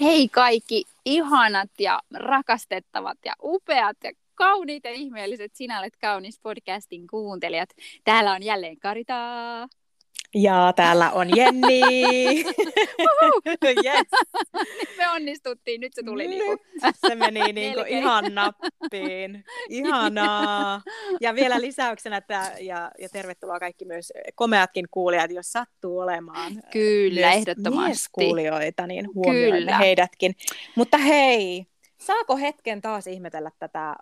Hei kaikki ihanat ja rakastettavat ja upeat ja kauniit ja ihmeelliset Sinä olet kaunis podcastin kuuntelijat. Täällä on jälleen Karita. Ja täällä on Jenni. yes. Me onnistuttiin, nyt se tuli. Nyt niinku. se meni niinku ihan nappiin. Ihanaa. Ja vielä lisäyksenä, että, ja, ja tervetuloa kaikki myös komeatkin kuulijat, jos sattuu olemaan Kyllä, myös ehdottomasti. mieskuulijoita, niin huomioimme Kyllä. heidätkin. Mutta hei, saako hetken taas ihmetellä tätä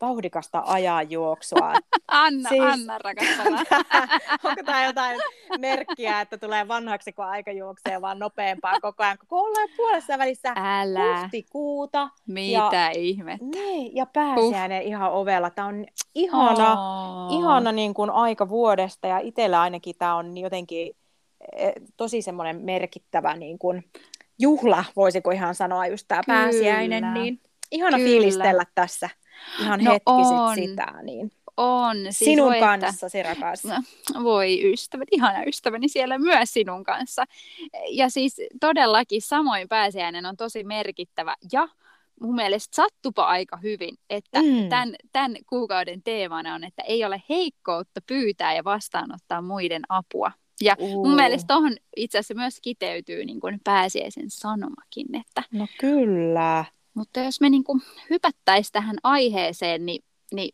vauhdikasta ajanjuoksua? Anna, Siis- Anna rakastava. Onko tämä jotain merkkiä, että tulee vanhaksi, kun aika juoksee vaan nopeampaa koko ajan, kun ollaan puolessa välissä Älä, huhtikuuta. mitä ihmettä. Niin, ja pääsiäinen ihan ovella. Tämä on ihana, Oh. ihana niin kuin aika vuodesta ja itsellä ainakin tämä on jotenkin eh, tosi semmoinen merkittävä niin kuin juhla, voisiko ihan sanoa just tämä pääsiäinen, niin ihana Kyllä. fiilistellä tässä ihan No hetki on. sit sitä, niin On. Siis sinun voi, että- kanssasi rakas. No, Voi ystävät, ihana ystäväni siellä myös sinun kanssa. Ja siis todellakin samoin pääsiäinen on tosi merkittävä ja mun mielestä sattupa aika hyvin, että Mm. tämän, tämän kuukauden teemana on, että ei ole heikkoutta pyytää ja vastaanottaa muiden apua. Ja Uu. mun mielestä tuohon itse asiassa myös kiteytyy niin kuin pääsiäisen sanomakin, että No kyllä. Mutta jos me niin kuin hypättäisiin tähän aiheeseen, niin, niin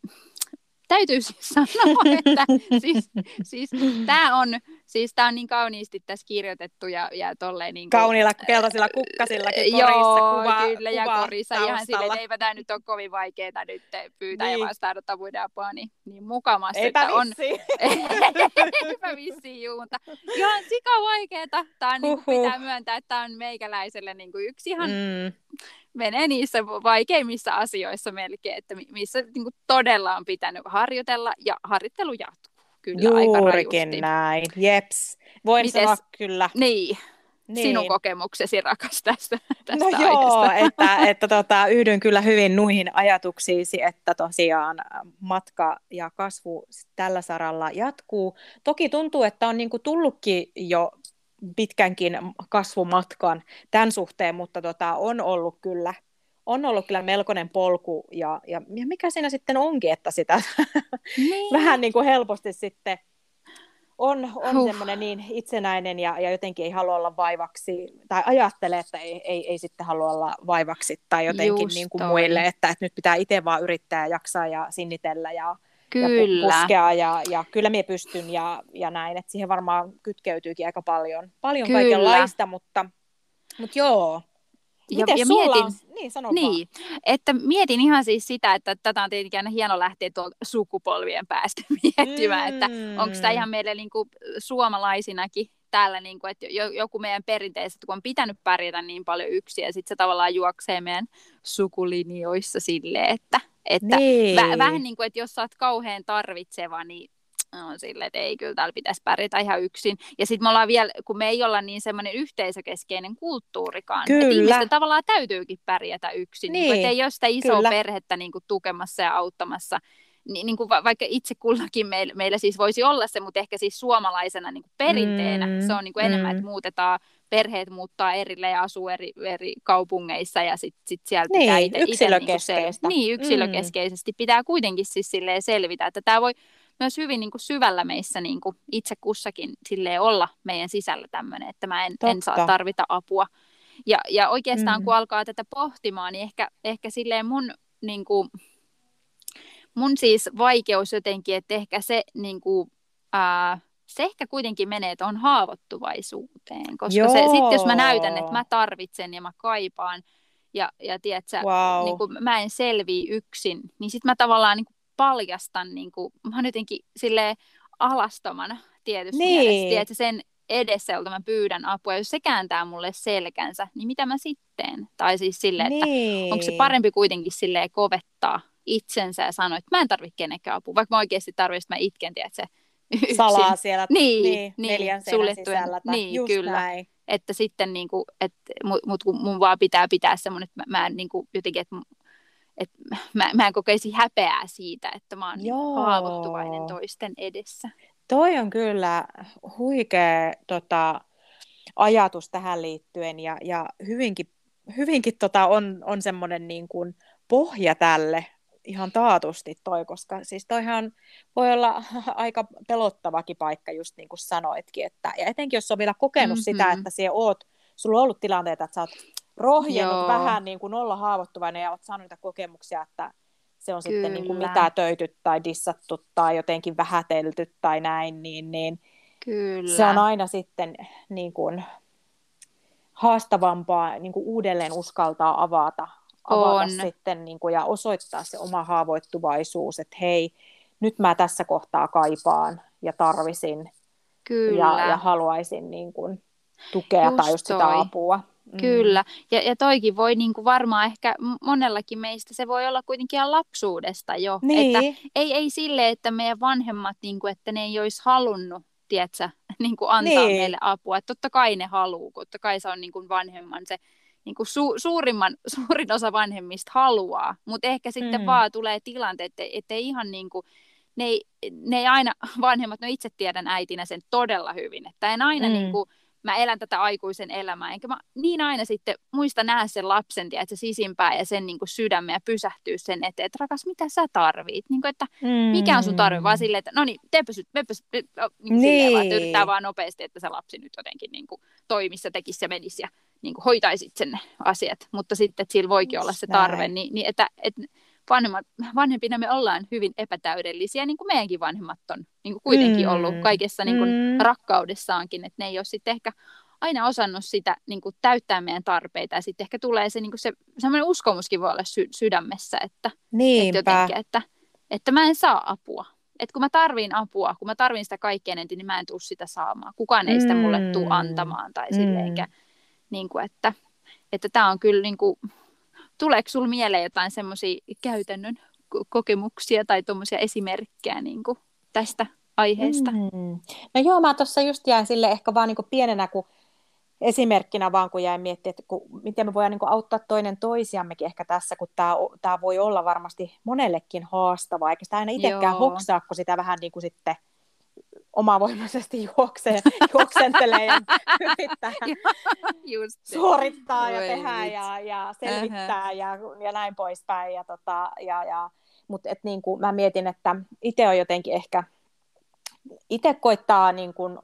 täytyy siis sanoa, että siis, siis tämä on, siis tää on niin kauniisti tässä kirjoitettu ja, ja tolleen niin kuin, Kauniilla keltaisilla kukkasillakin korissa Joo, kuva, kyllä, ja kuva korissa ihan silleen, taustalla. että eipä tämä nyt ole kovin vaikeaa nyt pyytää Niin. ja vastaanottaa muiden apua, niin, niin mukamassa, Eipä että on, eipä vissiin juu, mutta ihan sika vaikeeta. Tämä on, niin kuin, pitää myöntää, että tämä on meikäläiselle niin kuin yksi ihan Mm. Menee niissä vaikeimmissa asioissa melkein, että mi- missä niin kuin todella on pitänyt harjoitella ja harjoittelu jatkuu kyllä aika Juurikin rajusti. näin, jeps. Voin Mites- sanoa kyllä. Niin, Niin. sinun kokemuksesi rakas tästä, tästä No joo, aiheesta. että, että tota, yhdyn kyllä hyvin nuihin ajatuksiisi, että tosiaan matka ja kasvu tällä saralla jatkuu. Toki tuntuu, että on niinku tullutkin jo pitkänkin kasvumatkan tämän suhteen, mutta tota, on ollut kyllä on ollut kyllä melkoinen polku ja, ja, ja mikä siinä sitten onkin, että sitä Niin. vähän niin kuin helposti sitten on, on Huh. semmoinen niin itsenäinen ja, ja jotenkin ei halua olla vaivaksi, tai ajattelee, että ei, ei, ei sitten halua olla vaivaksi tai jotenkin Just niin kuin toi. muille, että, että nyt pitää itse vaan yrittää ja jaksaa ja sinnitellä ja, ja Kyllä. puskea ja, ja kyllä minä pystyn ja, ja näin, että siihen varmaan kytkeytyykin aika paljon, paljon Kyllä. kaikenlaista, mutta, mutta joo. Ja- Miten ja mietin- on? Niin, sano Niin, että mietin ihan siis sitä, että tätä on tietenkin aina hieno lähteä tuolta sukupolvien päästä miettimään, mm. että onko tämä ihan meille niin kuin suomalaisinakin täällä, niin kuin, että jo- joku meidän perinteiset, kun on pitänyt pärjätä niin paljon yksin, ja sitten se tavallaan juoksee meidän sukulinjoissa silleen, että, että Niin. vä- vähän niin kuin, että jos sä oot kauhean tarvitseva, niin on silleen, että ei kyllä täällä pitäisi pärjätä ihan yksin. Ja sitten me ollaan vielä, kun me ei olla niin semmoinen yhteisökeskeinen kulttuurikaan, Kyllä. että ihmisten tavallaan täytyykin pärjätä yksin. Niin. Niin, Että ei ole sitä isoa kyllä. perhettä niin kuin tukemassa ja auttamassa. Niin, niin kuin va- vaikka itse kullakin meillä, meillä siis voisi olla se, mutta ehkä siis suomalaisena niin kuin perinteenä Mm, se on niin kuin enemmän, mm. että muutetaan, perheet muuttaa erille ja asuu eri, eri kaupungeissa ja sitten sit sieltä Niin, pitää ite, ite yksilökeskeistä. Niin, niin, yksilökeskeisesti pitää kuitenkin siis silleen selvitä, että tämä voi myös hyvin niin kuin syvällä meissä niin kuin itse kussakin silleen olla meidän sisällä tämmöinen, että mä en, en saa tarvita apua. Ja, ja oikeastaan Mm. kun alkaa tätä pohtimaan, niin ehkä, ehkä silleen mun, niin kuin, mun siis vaikeus jotenkin, että ehkä se, niin kuin, ää, se ehkä kuitenkin menee tuohon haavoittuvaisuuteen, koska se, sit jos mä näytän, että mä tarvitsen ja mä kaipaan ja, ja tiedätkö, Wow. niin kuin mä en selviä yksin, niin sitten mä tavallaan niin kuin paljastan, niin kuin, mä oon jotenkin silleen alastomana tietysti Niin. mielessä, tiedätkö, sen edessä, jolta mä pyydän apua, jos se kääntää mulle selkänsä, niin mitä mä sitten? Tai siis silleen, että niin. onko se parempi kuitenkin silleen kovettaa itsensä ja sanoa, että mä en tarvitse kenenkään apua, vaikka mä oikeasti tarvitsen, että mä itken, tiedätkö, yksin. salaa siellä Niin, niin, niin, neljän suljettujen- sisällä. Tai niin, just kyllä. Näin. että sitten niin kuin, että mut, mut kun mun vaan pitää pitää semmoinen, että mä, mä en niin kuin, jotenkin, että, että mä, mä en kokeisi häpeää siitä, että mä oon niin Joo. haavoittuvainen toisten edessä. Toi on kyllä huikea tota, ajatus tähän liittyen ja, ja hyvinkin hyvinkin tota on, on semmoinen niin kuin pohja tälle ihan taatusti toi, koska siis toihan voi olla aika pelottavakin paikka, just niin kuin sanoitkin, että, ja etenkin jos on vielä kokenut mm-hmm. sitä, että siellä oot, sulla on ollut tilanteita, että sä oot rohjennut Joo. vähän niin kuin olla haavoittuvainen ja oot saanut niitä kokemuksia, että se on Kyllä. sitten niin kuin mitätöity tai dissattu tai jotenkin vähätelty tai näin, niin, niin Kyllä. se on aina sitten niin kuin haastavampaa niin kuin uudelleen uskaltaa avata, avata on. sitten niin kuin, ja osoittaa se oma haavoittuvaisuus, että hei, nyt mä tässä kohtaa kaipaan ja tarvisin Kyllä. Ja, ja haluaisin niin kuin, tukea just tai just sitä apua. Mm. Kyllä, ja, ja toikin voi niin kuin varmaan ehkä monellakin meistä, se voi olla kuitenkin ihan lapsuudesta jo. Niin. Että ei, ei sille, että meidän vanhemmat, niin kuin, että ne ei olisi halunnut tiedätkö, niin kuin antaa niin. meille apua. Että totta kai ne haluaa, totta kai se on niin kuin vanhemman se niin kuin su- suurimman, suurin osa vanhemmista haluaa, mutta ehkä sitten mm. vaan tulee tilanteet, että, että ihan niin kuin, ne ei, ne ei aina, vanhemmat, no itse tiedän äitinä sen todella hyvin, että en aina mm. niin kuin, mä elän tätä aikuisen elämää, enkä mä niin aina sitten muista nähdä sen lapsen, tiedätkö, sisimpää ja sen niin kuin sydämen ja pysähtyä sen eteen, että rakas, mitä sä tarvit? Niin kuin, että mm. mikä on sun tarve? Vaan silleen, että no niin, teepä nyt, meepä, niin niin. Silleen, vaan, että yrittää vaan nopeasti, että se lapsi nyt jotenkin niin kuin toimissa tekisi ja menisi ja niin kuin hoitaisit sen asiat. Mutta sitten, että sillä voikin olla se tarve, niin, niin että, että vanhemmat, vanhempina me ollaan hyvin epätäydellisiä, niin kuin meidänkin vanhemmat on niin kuin kuitenkin mm. ollut kaikessa niin kuin mm. rakkaudessaankin, että ne ei ole sitten ehkä aina osannut sitä niin kuin täyttää meidän tarpeita ja sitten ehkä tulee se, niin kuin se semmoinen uskomuskin voi olla sy- sydämessä, että, että, jotenkin, että, että mä en saa apua. Että kun mä tarviin apua, kun mä tarvin sitä kaikkein eniten, niin mä en tule sitä saamaan. Kukaan ei sitä mulle tule mm. antamaan tai mm. silleen, niin kuin, että että tämä on kyllä niin kuin, tuleeko sinulla mieleen jotain semmoisia käytännön kokemuksia tai tuommoisia esimerkkejä niin kuin tästä aiheesta? Mm. No joo, mä tuossa just jäin sille ehkä vaan niin kuin pienenä, kun esimerkkinä vaan, kun jäin miettimään, että kun, miten me voidaan niin kuin auttaa toinen toisiammekin ehkä tässä, kun tämä, tämä voi olla varmasti monellekin haastavaa, eikä sitä aina itsekään hoksaa, kun sitä vähän niin kuin sitten – omavoimaisesti juoksee, juoksentelee ja yrittää Just suorittaa ja tehdä ja, ja selvittää uh-huh. ja, ja näin poispäin. Ja tota, ja, ja, Mutta niin kuin, mä mietin, että itse on jotenkin ehkä, itse koittaa niin kuin,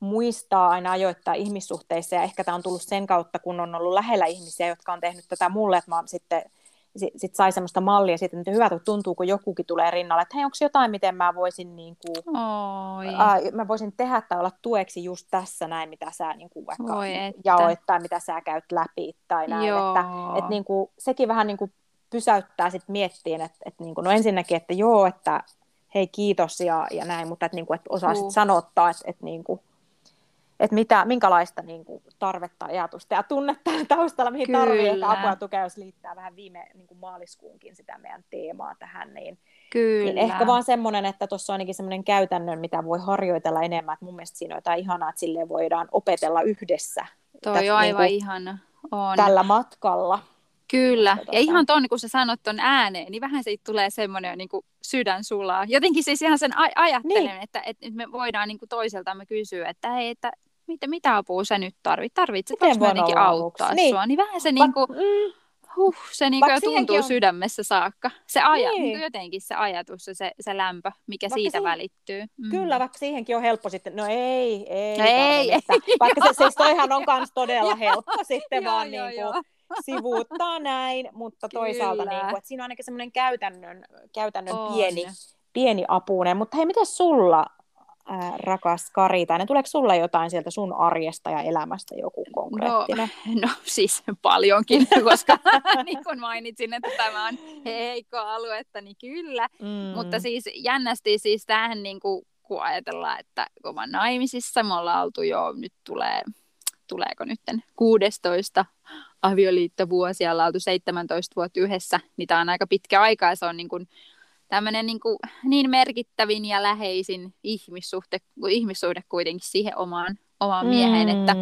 muistaa aina ajoittaa ihmissuhteissa ja ehkä tämä on tullut sen kautta, kun on ollut lähellä ihmisiä, jotka on tehnyt tätä mulle, että mä oon sitten sitten sit sai semmoista mallia siitä, että hyvä tuntuu, kun jokukin tulee rinnalle, että hei, onko jotain, miten mä voisin, niin kuin, ää, mä voisin tehdä tai olla tueksi just tässä näin, mitä sä niin kuin vaikka Voi jaoit tai mitä sä käyt läpi tai näin. Joo. Että, että niin kuin, sekin vähän niin kuin pysäyttää sitten miettiin, että, että niin kuin, no ensinnäkin, että joo, että hei kiitos ja, ja näin, mutta että, niin kuin, että osaa sitten sanottaa, että, että niin kuin, että mitä, minkälaista niin kuin, tarvetta, ajatusta ja tunnetta taustalla, mihin Kyllä. tarvii että apua tukea, jos liittää vähän viime niin kuin maaliskuunkin sitä meidän teemaa tähän, niin, Kyllä. niin ehkä vaan semmoinen, että tuossa on ainakin semmoinen käytännön, mitä voi harjoitella enemmän, että mun mielestä siinä on jotain ihanaa, että silleen voidaan opetella yhdessä. Toi on aivan niin kuin, ihana. On. Tällä matkalla. Kyllä, ja, ja ihan tuon, kun sä sanot ton ääneen, niin vähän siitä tulee semmoinen niin kuin sydän sulaa. Jotenkin siis ihan sen aj- ajattelen, niin. että, että me voidaan niin kuin toiseltamme kysyä, että hei, että mitä, mitä apua sä nyt tarvit? Tarvitsetko jotenkin auttaa niin. sua? Niin vähän se niinku, mm, huh, se niinku jo tuntuu on... sydämessä saakka. Se aja, niin. niinku jotenkin se ajatus ja se, se lämpö, mikä vaikka siitä siihen... välittyy. Mm. Kyllä, vaikka siihenkin on helppo sitten, no ei, ei, ei, ei. Vaikka se siis toihan on myös todella helppo sitten vaan joo, niinku, joo. sivuuttaa näin, mutta toisaalta niinku, että siinä on ainakin semmoinen käytännön, käytännön pieni, pieni apuinen. Mutta hei, miten sulla ää, rakas Karita, tuleeko sulla jotain sieltä sun arjesta ja elämästä joku konkreettinen? No, no siis paljonkin, koska niin kuin mainitsin, että tämä on heikko aluetta, niin kyllä. Mm. Mutta siis jännästi siis tähän niin kuin, kun ajatellaan, että kun mä naimisissa, me ollaan oltu jo, nyt tulee, tuleeko nyt 16 avioliittovuosia, ollaan oltu 17 vuotta yhdessä, niin tämä on aika pitkä aika ja se on niin kuin, tämmöinen niin, kuin, niin merkittävin ja läheisin ihmissuhde, ihmissuhde kuitenkin siihen omaan, omaan mm. mieheen, että,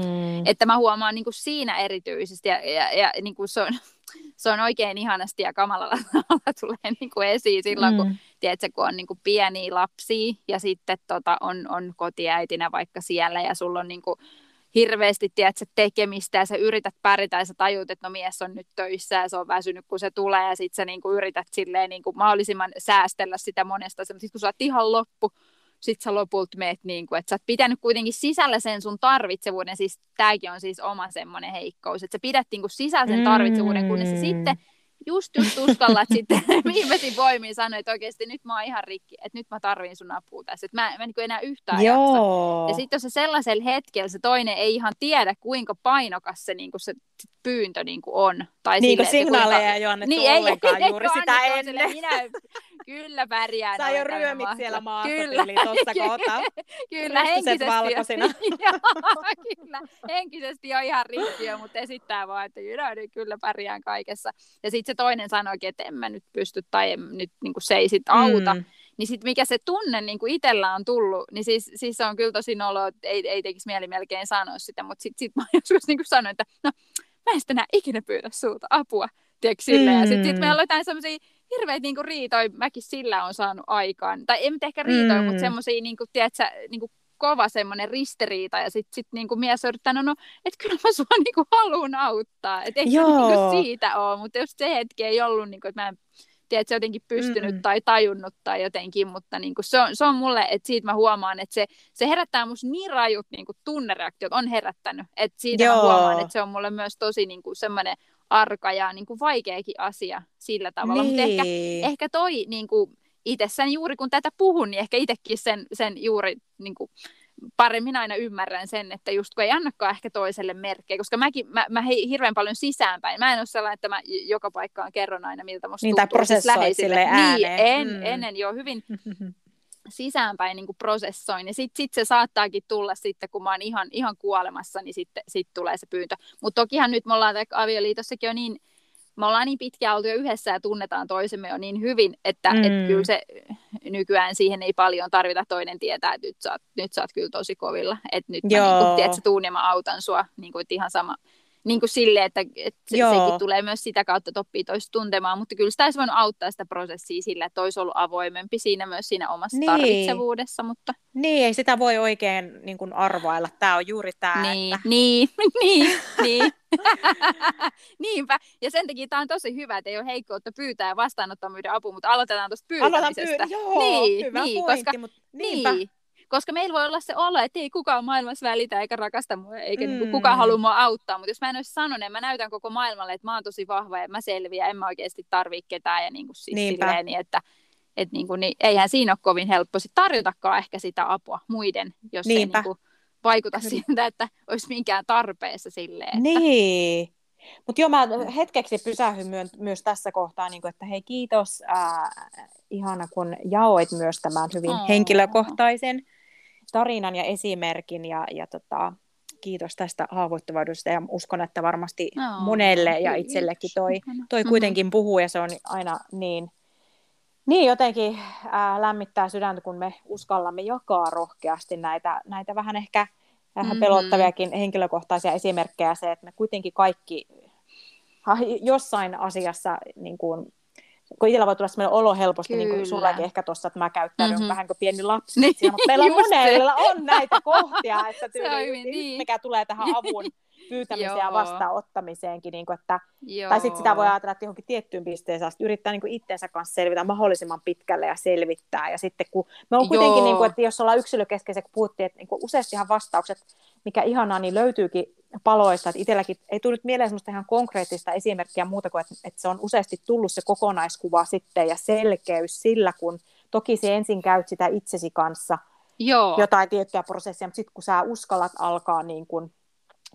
että mä huomaan niin kuin siinä erityisesti ja, ja, ja niin kuin se, on, se on oikein ihanasti ja kamalalla tulee niin kuin esiin silloin, mm. kun, tiedätkö, kun on niin kuin pieniä lapsia ja sitten tota, on, on kotiäitinä vaikka siellä ja sulla on niin kuin, hirveästi tiedät, tekemistä ja sä yrität pärjätä ja sä tajut, että no mies on nyt töissä ja se on väsynyt, kun se tulee. Ja sit sä niin kuin yrität silleen niin kuin mahdollisimman säästellä sitä monesta, sitten kun sä oot ihan loppu, sit sä lopulta meet niin kuin, että sä oot pitänyt kuitenkin sisällä sen sun tarvitsevuuden, siis tääkin on siis oma semmoinen heikkous, että sä pidät niin kuin sisällä sen tarvitsevuuden, kunnes sä sitten just just uskallat sitten viimeisin voimiin sanoa, että oikeasti nyt mä oon ihan rikki, että nyt mä tarviin sun apua tässä, että mä, mä niin enää yhtään Joo. jaksa. Ja sitten jos se sellaisella hetkellä se toinen ei ihan tiedä, kuinka painokas se, niin kuin se pyyntö niin kuin on. Tai niin kuin signaaleja kuinka... ei ole annettu niin, ollenkaan ei, juuri ei, sitä ennen. Minä kyllä pärjään. Sä jo ryömit siellä maassa kyllä. tuossa kohta. kyllä, henkisesti. valkoisina. kyllä, henkisesti on ihan rikkiö, mutta esittää vaan, että jyrä, niin kyllä pärjään kaikessa. Ja sitten se toinen sanoikin, että en mä nyt pysty tai en nyt niin kuin se ei sit auta. Mm niin sit mikä se tunne niin kuin itsellä on tullut, niin siis, siis se on kyllä tosi nolo, että ei, ei tekisi mieli melkein sanoa sitä, mutta sitten sit mä joskus niin kuin sanoin, että no mä en sitten enää ikinä pyydä sulta apua, tiedätkö. Mm. Ja sitten sit me aloitetaan semmoisia hirveitä niinku riitoja, mäkin sillä on saanut aikaan. Tai ei ehkä riitoja, mm. mutta semmoisia, niinku, tiedätkö, niinku kova semmoinen ristiriita ja sitten sit niinku mies on yrittänyt, no, että kyllä mä sua niinku haluan auttaa. Että ei niinku siitä ole, mutta jos se hetki ei ollut, niinku, että mä en tiedät, jotenkin pystynyt mm. tai tajunnut tai jotenkin, mutta niin kuin se, on, se on mulle, että siitä mä huomaan, että se, se herättää musta niin rajut niin kuin tunnereaktiot, on herättänyt, että siitä Joo. mä huomaan, että se on mulle myös tosi niin kuin semmoinen arka ja niin kuin vaikeakin asia sillä tavalla, niin. mutta ehkä, ehkä toi niin kuin itsessäni juuri kun tätä puhun, niin ehkä itsekin sen, sen juuri niin kuin, paremmin aina ymmärrän sen, että just kun ei annakaan ehkä toiselle merkkejä, koska mäkin, mä, mä hei, hirveän paljon sisäänpäin. Mä en ole sellainen, että mä joka paikkaan kerron aina, miltä musta niin, tuntuu siis läheisille. Niin, en, mm. ennen jo hyvin sisäänpäin niin kuin prosessoin. Ja sitten sit se saattaakin tulla sitten, kun mä oon ihan, ihan kuolemassa, niin sitten sit tulee se pyyntö. Mutta tokihan nyt me ollaan avioliitossakin jo niin me ollaan niin pitkään oltu jo yhdessä ja tunnetaan toisemme jo niin hyvin, että mm. et kyllä se nykyään siihen ei paljon tarvita toinen tietää, että nyt sä oot, nyt sä oot kyllä tosi kovilla. Että nyt Joo. mä niin kun, tiedät, sä tuun ja mä autan sua, niin kuin, ihan sama, niin kuin sille, että, että se, sekin tulee myös sitä kautta, että oppii toista tuntemaan, mutta kyllä sitä olisi voinut auttaa sitä prosessia sillä, että olisi ollut avoimempi siinä myös siinä omassa niin. tarvitsevuudessa. Mutta... Niin, ei sitä voi oikein niin kuin arvailla. Tämä on juuri tämä. Niin, että... niin, niin, niin. Niinpä, ja sen takia tämä on tosi hyvä, että ei ole heikkoutta pyytää ja vastaanottomuuden apua, mutta aloitetaan tuosta pyytämisestä. Aloitan pyy- joo, niin, hyvä niin, pointti, koska, mutta niinpä. Niin, koska meillä voi olla se olo, että ei kukaan maailmassa välitä eikä rakasta mua, eikä mm. niinku kukaan halua mua auttaa. Mutta jos mä en olisi sanonut, niin mä näytän koko maailmalle, että mä oon tosi vahva ja mä selviän, en mä oikeasti tarvii ketään. Ja niinku siis silleen, niin, että et niinku, niin, eihän siinä ole kovin helppo sit tarjotakaan ehkä sitä apua muiden, jos Niinpä. ei niinku vaikuta Kyllä. siltä, että olisi minkään tarpeessa silleen. Että... Niin. Mutta joo, mä hetkeksi pysähyn myö- myös tässä kohtaa, niin kun, että hei kiitos, ää, ihana kun jaoit myös tämän hyvin oh. henkilökohtaisen tarinan ja esimerkin ja, ja tota, kiitos tästä haavoittuvaisuudesta ja uskon, että varmasti no, monelle ja itsellekin toi, toi kuitenkin puhuu ja se on aina niin, niin jotenkin ää, lämmittää sydäntä, kun me uskallamme jakaa rohkeasti näitä, näitä vähän ehkä vähän mm-hmm. pelottaviakin henkilökohtaisia esimerkkejä. Se, että me kuitenkin kaikki jossain asiassa niin kuin, kun itsellä voi tulla sellainen olo helposti, Kyllä. niin kuin sullakin ehkä tuossa, että mä käyttäydyn mm-hmm. vähän kuin pieni lapsi. Niin, mutta meillä on monella on näitä kohtia, että tyyli, niin. mikä tulee tähän avun pyytämiseen ja vastaanottamiseenkin. Niin kuin, että, tai sitten sitä voi ajatella, että johonkin tiettyyn pisteeseen asti yrittää niin kuin itsensä kanssa selvitä mahdollisimman pitkälle ja selvittää. Ja sitten kun me on kuitenkin, niin kuin, että jos ollaan yksilökeskeisiä, kun puhuttiin, että niin kuin useastihan vastaukset, mikä ihanaa, niin löytyykin paloista, että itselläkin ei tullut mieleen semmoista ihan konkreettista esimerkkiä muuta kuin, että, että se on useasti tullut se kokonaiskuva sitten ja selkeys sillä, kun toki se ensin käyt sitä itsesi kanssa Joo. jotain tiettyä prosessia, mutta sitten kun sä uskallat alkaa niin kuin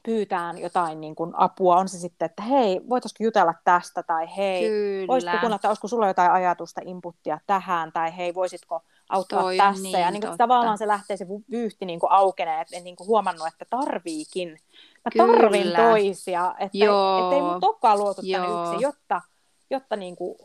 pyytään jotain niin kuin apua, on se sitten, että hei, voitaisiko jutella tästä, tai hei, Kyllä. voisitko kuunnella, että olisiko sulla jotain ajatusta, inputtia tähän, tai hei, voisitko auttaa Toi tässä, niin, ja niin kuin, tavallaan se lähtee se vyyhti niin kuin aukenee, että en niin kuin huomannut, että tarviikin, mä Kyllä. tarvin toisia, että, ei mun olekaan luotu tänne yksin, jotta, jotta niin kuin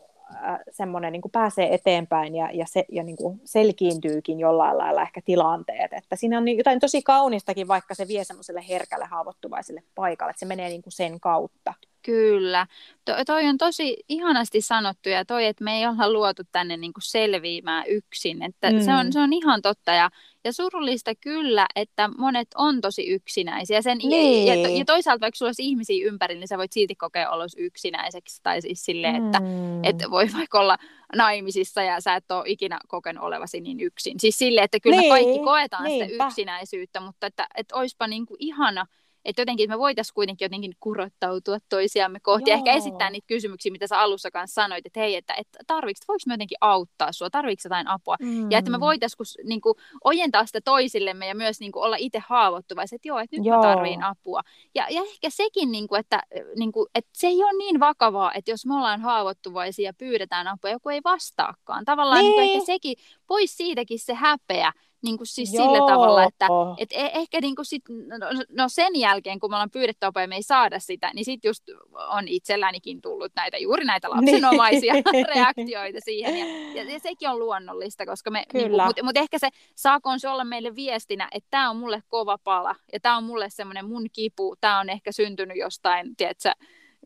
semmoinen niin pääsee eteenpäin ja, ja, se, ja niin kuin selkiintyykin jollain lailla ehkä tilanteet. Että siinä on niin jotain tosi kaunistakin, vaikka se vie semmoiselle herkälle haavoittuvaiselle paikalle, että se menee niin kuin sen kautta. Kyllä. To, toi on tosi ihanasti sanottu ja toi, että me ei olla luotu tänne niin kuin selviämään yksin. Että mm. se, on, se on ihan totta ja, Ja surullista kyllä, että monet on tosi yksinäisiä. Sen, niin. ja, ja, ja toisaalta vaikka sulla olisi ihmisiä ympärillä, niin sä voit silti kokea olla yksinäiseksi. Tai siis silleen, että mm. et voi vaikka olla naimisissa ja sä et ole ikinä kokenut olevasi niin yksin. Siis silleen, että kyllä niin. me kaikki koetaan Niinpä. sitä yksinäisyyttä, mutta että, että olisipa niin kuin ihana – että jotenkin me voitaisiin kuitenkin jotenkin kurottautua toisiamme kohti. Joo. Ehkä esittää niitä kysymyksiä, mitä sä alussa kanssa sanoit, että hei, että, että tarviiko, voiko me jotenkin auttaa sua, tarviiko jotain apua. Mm. Ja että me voitaisiin niin kuin, ojentaa sitä toisillemme ja myös niin kuin, olla itse haavoittuvaiset, että joo, että nyt joo. mä tarviin apua. Ja, ja ehkä sekin, niin kuin, että, niin kuin, että se ei ole niin vakavaa, että jos me ollaan haavoittuvaisia ja pyydetään apua, joku ei vastaakaan. Tavallaan niin. Niin kuin, ehkä sekin, pois siitäkin se häpeä, niin kuin siis sillä tavalla, että et e- ehkä niin kuin sit, no, no, no sen jälkeen, kun me ollaan pyydetty apua ja me ei saada sitä, niin sitten just on itsellänikin tullut näitä, juuri näitä lapsenomaisia niin. reaktioita siihen. Ja, ja, ja sekin on luonnollista, koska me, niin kuin, mutta mut ehkä se saakoon se olla meille viestinä, että tämä on mulle kova pala ja tämä on mulle semmoinen mun kipu, tämä on ehkä syntynyt jostain, tiedätkö,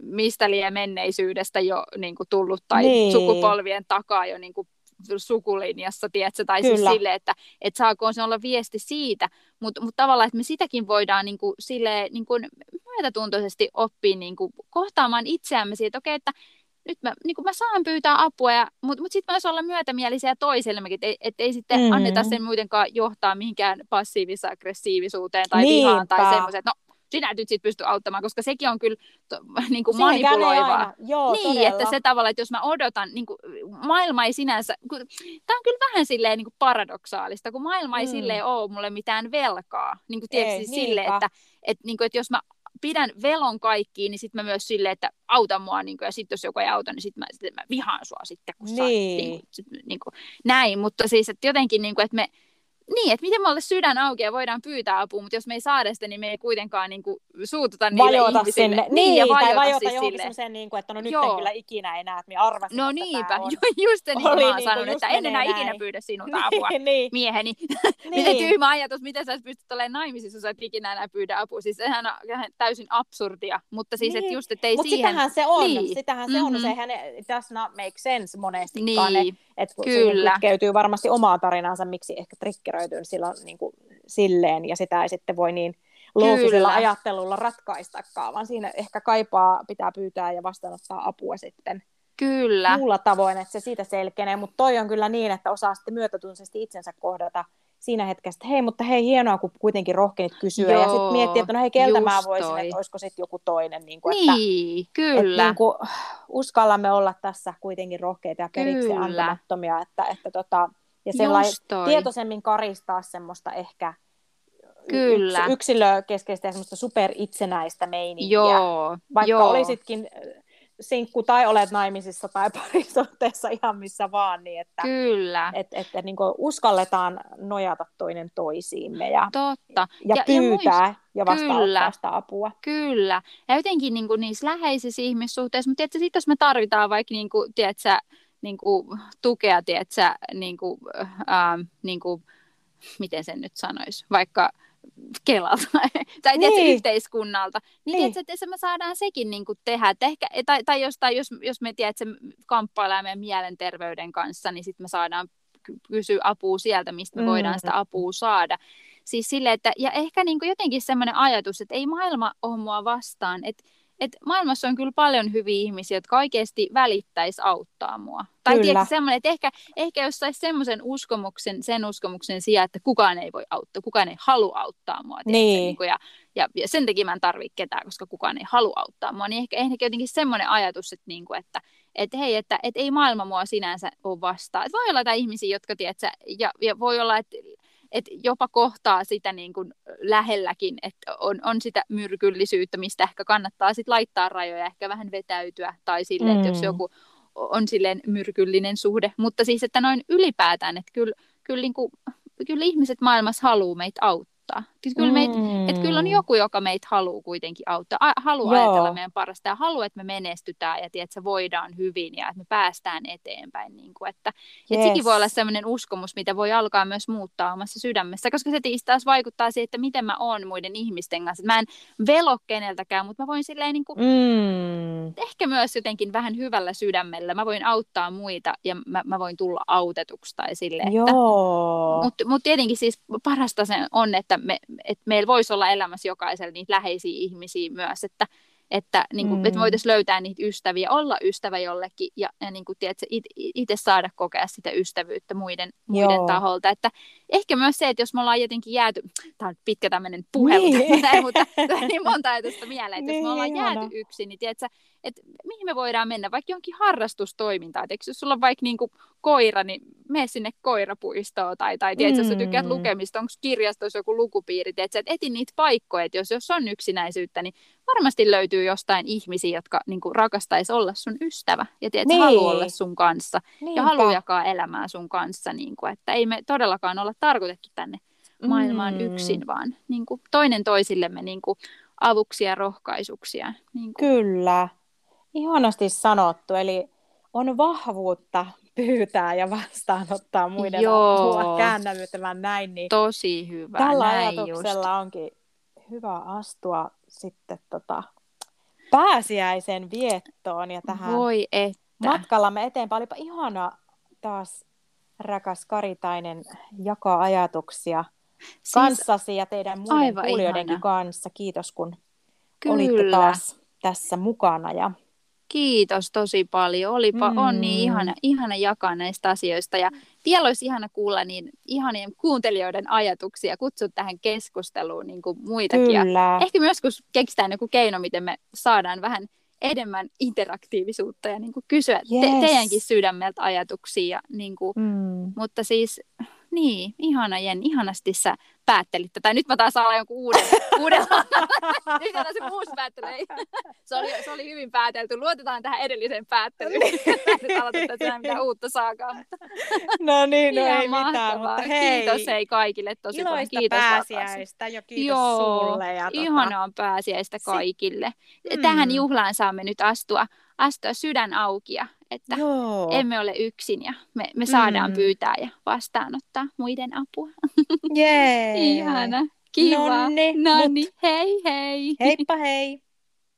mistä liian menneisyydestä jo niin kuin tullut tai niin. sukupolvien takaa jo niin kuin sukulinjassa, tiedätkö? tai siis Kyllä. siis sille, että et saako se olla viesti siitä, mutta mut tavallaan, että me sitäkin voidaan niin kuin, sille, niin kuin myötätuntoisesti oppia niin kuin, kohtaamaan itseämme siitä, okay, että nyt mä, niin kuin mä saan pyytää apua, ja, mutta mut sitten myös olla myötämielisiä toisellemmekin, että et, et ei sitten mm. anneta sen muutenkaan johtaa mihinkään passiivis-aggressiivisuuteen tai Niinpä. vihaan tai semmoiseen, että no sinä nyt sit pysty auttamaan, koska sekin on kyllä to, niin kuin manipuloivaa. Joo, niin, todella. että se tavalla, että jos mä odotan, niin kuin, maailma ei sinänsä, kun, tämä on kyllä vähän silleen niin kuin paradoksaalista, kun maailma ei mm. silleen ole mulle mitään velkaa. Niin kuin tietysti ei, silleen, että, että, niin kuin, että jos mä pidän velon kaikkiin, niin sitten mä myös silleen, että auta mua, niin kuin, ja sitten jos joku ei auta, niin sitten mä, sit mä vihaan sua sitten, kun niin. sä, niin kuin, sit, niin kuin, näin, mutta siis, että jotenkin, niin kuin, että me, niin, että miten me ollaan sydän auki ja voidaan pyytää apua, mutta jos me ei saada sitä, niin me ei kuitenkaan niin kuin, suututa niille vajota ihmisille. Sinne. Niin, niin ja vajota, tai vajota siis johonkin semmoiseen, niin kuin, että no nyt Joo. en kyllä ikinä enää, että minä arvasin, No että niinpä, on... just niin kuin mä oon niin sanonut, että en enää näin. ikinä pyydä sinulta apua, niin. mieheni. niin. miten tyhmä ajatus, miten sä pystyt olemaan naimisissa, jos sä et ikinä enää pyydä apua. Siis sehän on täysin absurdia, mutta siis, niin. että just, että ei Mut siihen... sitähän se on, niin. sitähän se on, mm-hmm. sehän it does not make sense monestikaan. Niin. Että Kyllä. kytkeytyy varmasti omaa tarinansa, miksi ehkä triggeröityy silloin niin kuin silleen, ja sitä ei sitten voi niin loogisella ajattelulla ratkaistakaan, vaan siinä ehkä kaipaa, pitää pyytää ja vastaanottaa apua sitten Kyllä. muulla tavoin, että se siitä selkenee, mutta toi on kyllä niin, että osaa sitten myötätuntoisesti itsensä kohdata siinä hetkessä, että hei, mutta hei, hienoa, kun kuitenkin rohkenit kysyä, Joo, ja sitten miettiä, että no hei, keltä mä voisin, toi. että olisiko sitten joku toinen. Niin, kuin, niin että, kyllä. Että, niin kuin, uskallamme olla tässä kuitenkin rohkeita ja periksi kyllä. antamattomia, että, että tota, ja tietoisemmin karistaa semmoista ehkä Kyllä. Yks, yksilökeskeistä ja semmoista superitsenäistä meininkiä. Joo, Vaikka joo. olisitkin sinkku tai olet naimisissa tai parisuhteessa ihan missä vaan, niin että, Kyllä. että, että niin uskalletaan nojata toinen toisiimme ja, Totta. ja, ja pyytää ja, muist... ja vastaanottaa sitä apua. Kyllä. Ja jotenkin niin kuin niissä läheisissä ihmissuhteissa, mutta sitten jos me tarvitaan vaikka niin kuin, tiedätkö, niin kuin, tukea, tiedätkö, niin kuin, ähm, niin kuin, miten sen nyt sanoisi, vaikka Kelalta tai niin. tiedätkö, yhteiskunnalta, niin, niin. Tiedätkö, että me saadaan sekin niin kuin tehdä. Että ehkä, tai, tai jostain, jos, jos me tiedätkö, kamppaillaan meidän mielenterveyden kanssa, niin sitten me saadaan kysyä apua sieltä, mistä me mm. voidaan sitä apua saada. Siis sille, että, ja ehkä niin kuin jotenkin semmoinen ajatus, että ei maailma ole mua vastaan, että että maailmassa on kyllä paljon hyviä ihmisiä, jotka oikeasti välittäisi auttaa mua. Tai tiedätkö, semmoinen, että ehkä, ehkä jos saisi semmoisen uskomuksen, sen uskomuksen sijaan, että kukaan ei voi auttaa, kukaan ei halua auttaa mua. Tiedätkö, niin. niin kuin, ja, ja, ja, sen takia mä en tarvitse ketään, koska kukaan ei halua auttaa mua. Niin ehkä, ehkä jotenkin semmoinen ajatus, että, niin kuin, että että hei, että, että ei maailma mua sinänsä ole vastaan. Että voi olla jotain ihmisiä, jotka, tiedätkö, ja, ja voi olla, että et jopa kohtaa sitä niin kuin lähelläkin, että on, on sitä myrkyllisyyttä, mistä ehkä kannattaa sit laittaa rajoja, ehkä vähän vetäytyä, tai sille, mm. että jos mm. joku on silleen myrkyllinen suhde. Mutta siis, että noin ylipäätään, että kyllä, kyllä, niin kuin, kyllä ihmiset maailmassa haluaa meitä auttaa auttaa. Et kyllä, meit, Mm. et kyllä on joku, joka meitä haluaa kuitenkin auttaa, a, haluaa Joo. ajatella meidän parasta ja haluaa, että me menestytään ja tiedät, että voidaan hyvin ja että me päästään eteenpäin. Niin kuin, että, et Yes. sekin voi olla sellainen uskomus, mitä voi alkaa myös muuttaa omassa sydämessä, koska se taas vaikuttaa siihen, että miten mä oon muiden ihmisten kanssa. Mä en velo keneltäkään, mutta mä voin silleen niin kuin, Mm. ehkä myös jotenkin vähän hyvällä sydämellä. Mä voin auttaa muita ja mä, mä voin tulla autetuksi tai silleen, mutta mut tietenkin siis parasta se on, että, me, että meillä voisi olla elämässä jokaisella niitä läheisiä ihmisiä myös, että, että, niin kuin, Mm. että me voitaisiin löytää niitä ystäviä, olla ystävä jollekin ja, ja niin kuin, tiedätkö, itse saada kokea sitä ystävyyttä muiden, muiden Joo. taholta. Että ehkä myös se, että jos me ollaan jotenkin jääty, tämä on pitkä tämmöinen puhelu, Niin. näin, mutta niin monta ajatusta mieleen, että jos Niin, me ollaan ihana. jääty yksin, niin tiedätkö, että mihin me voidaan mennä, vaikka jonkin harrastustoimintaan. Eikö jos sulla on vaikka niin kuin koira, niin mene sinne koirapuistoon tai, tai tiedätkö, jos sä tykkäät Mm. lukemista, onko kirjastossa joku lukupiiri, tiedätkö, että eti niitä paikkoja, että jos, jos on yksinäisyyttä, niin varmasti löytyy jostain ihmisiä, jotka niin kuin, rakastaisi olla sun ystävä ja tiedätkö, Niin. haluaa olla sun kanssa Niinpä. ja haluaa jakaa elämää sun kanssa, niin kuin, että ei me todellakaan olla tarkoitettu tänne maailmaan Mm. yksin, vaan niin kuin, toinen toisillemme niin kuin, avuksi ja rohkaisuksi. ja Niin kuin, Kyllä. Ihanasti sanottu. Eli on vahvuutta pyytää ja vastaanottaa muiden apua. Käännämme tämän näin. Niin tosi hyvä. tällä näin ajatuksella onkin hyvä astua sitten tota pääsiäisen viettoon ja just. tähän Voi että. matkallamme eteenpäin. Olipa ihana taas rakas Karitainen jakaa ajatuksia Siis, kanssasi ja teidän muiden kuulijoidenkin ihana. kanssa. Kiitos kun olitte kyllä. taas tässä mukana. Ja Kiitos tosi paljon. Olipa, mm. on niin ihana, ihana jakaa näistä asioista. Ja vielä olisi ihana kuulla niin ihanien kuuntelijoiden ajatuksia, kutsua tähän keskusteluun niin kuin muitakin. Ja kyllä. ehkä myös kun keksitään joku keino, miten me saadaan vähän enemmän interaktiivisuutta ja niin kuin kysyä te- Yes. teidänkin sydämeltä ajatuksia. Ja niin kuin, Mm. mutta siis, niin, ihana Jen, ihanasti sä päättelit tätä. Nyt mä taas saan jonkun uuden, uuden Nyt on se uusi päättely. Se oli, se oli hyvin päätelty. Luotetaan tähän edelliseen päättelyyn. Nyt aloitetaan mitään uutta saakaan. Mutta No niin, no ihan ei mitään, mahtavaa. mutta hei. Kiitos hei kaikille tosi paljon. Iloista Kiitos pääsiäistä ja kiitos Joo, sulle. Ja tota, Ihanaa pääsiäistä Si- kaikille. Mm. Tähän juhlaan saamme nyt astua, astua sydän auki, ja että Joo. emme ole yksin ja me, me saadaan Mm. pyytää ja vastaanottaa muiden apua. Jee. Ihana. Kiva. Nonni, Nonni. mut- Hei hei. Heippa hei.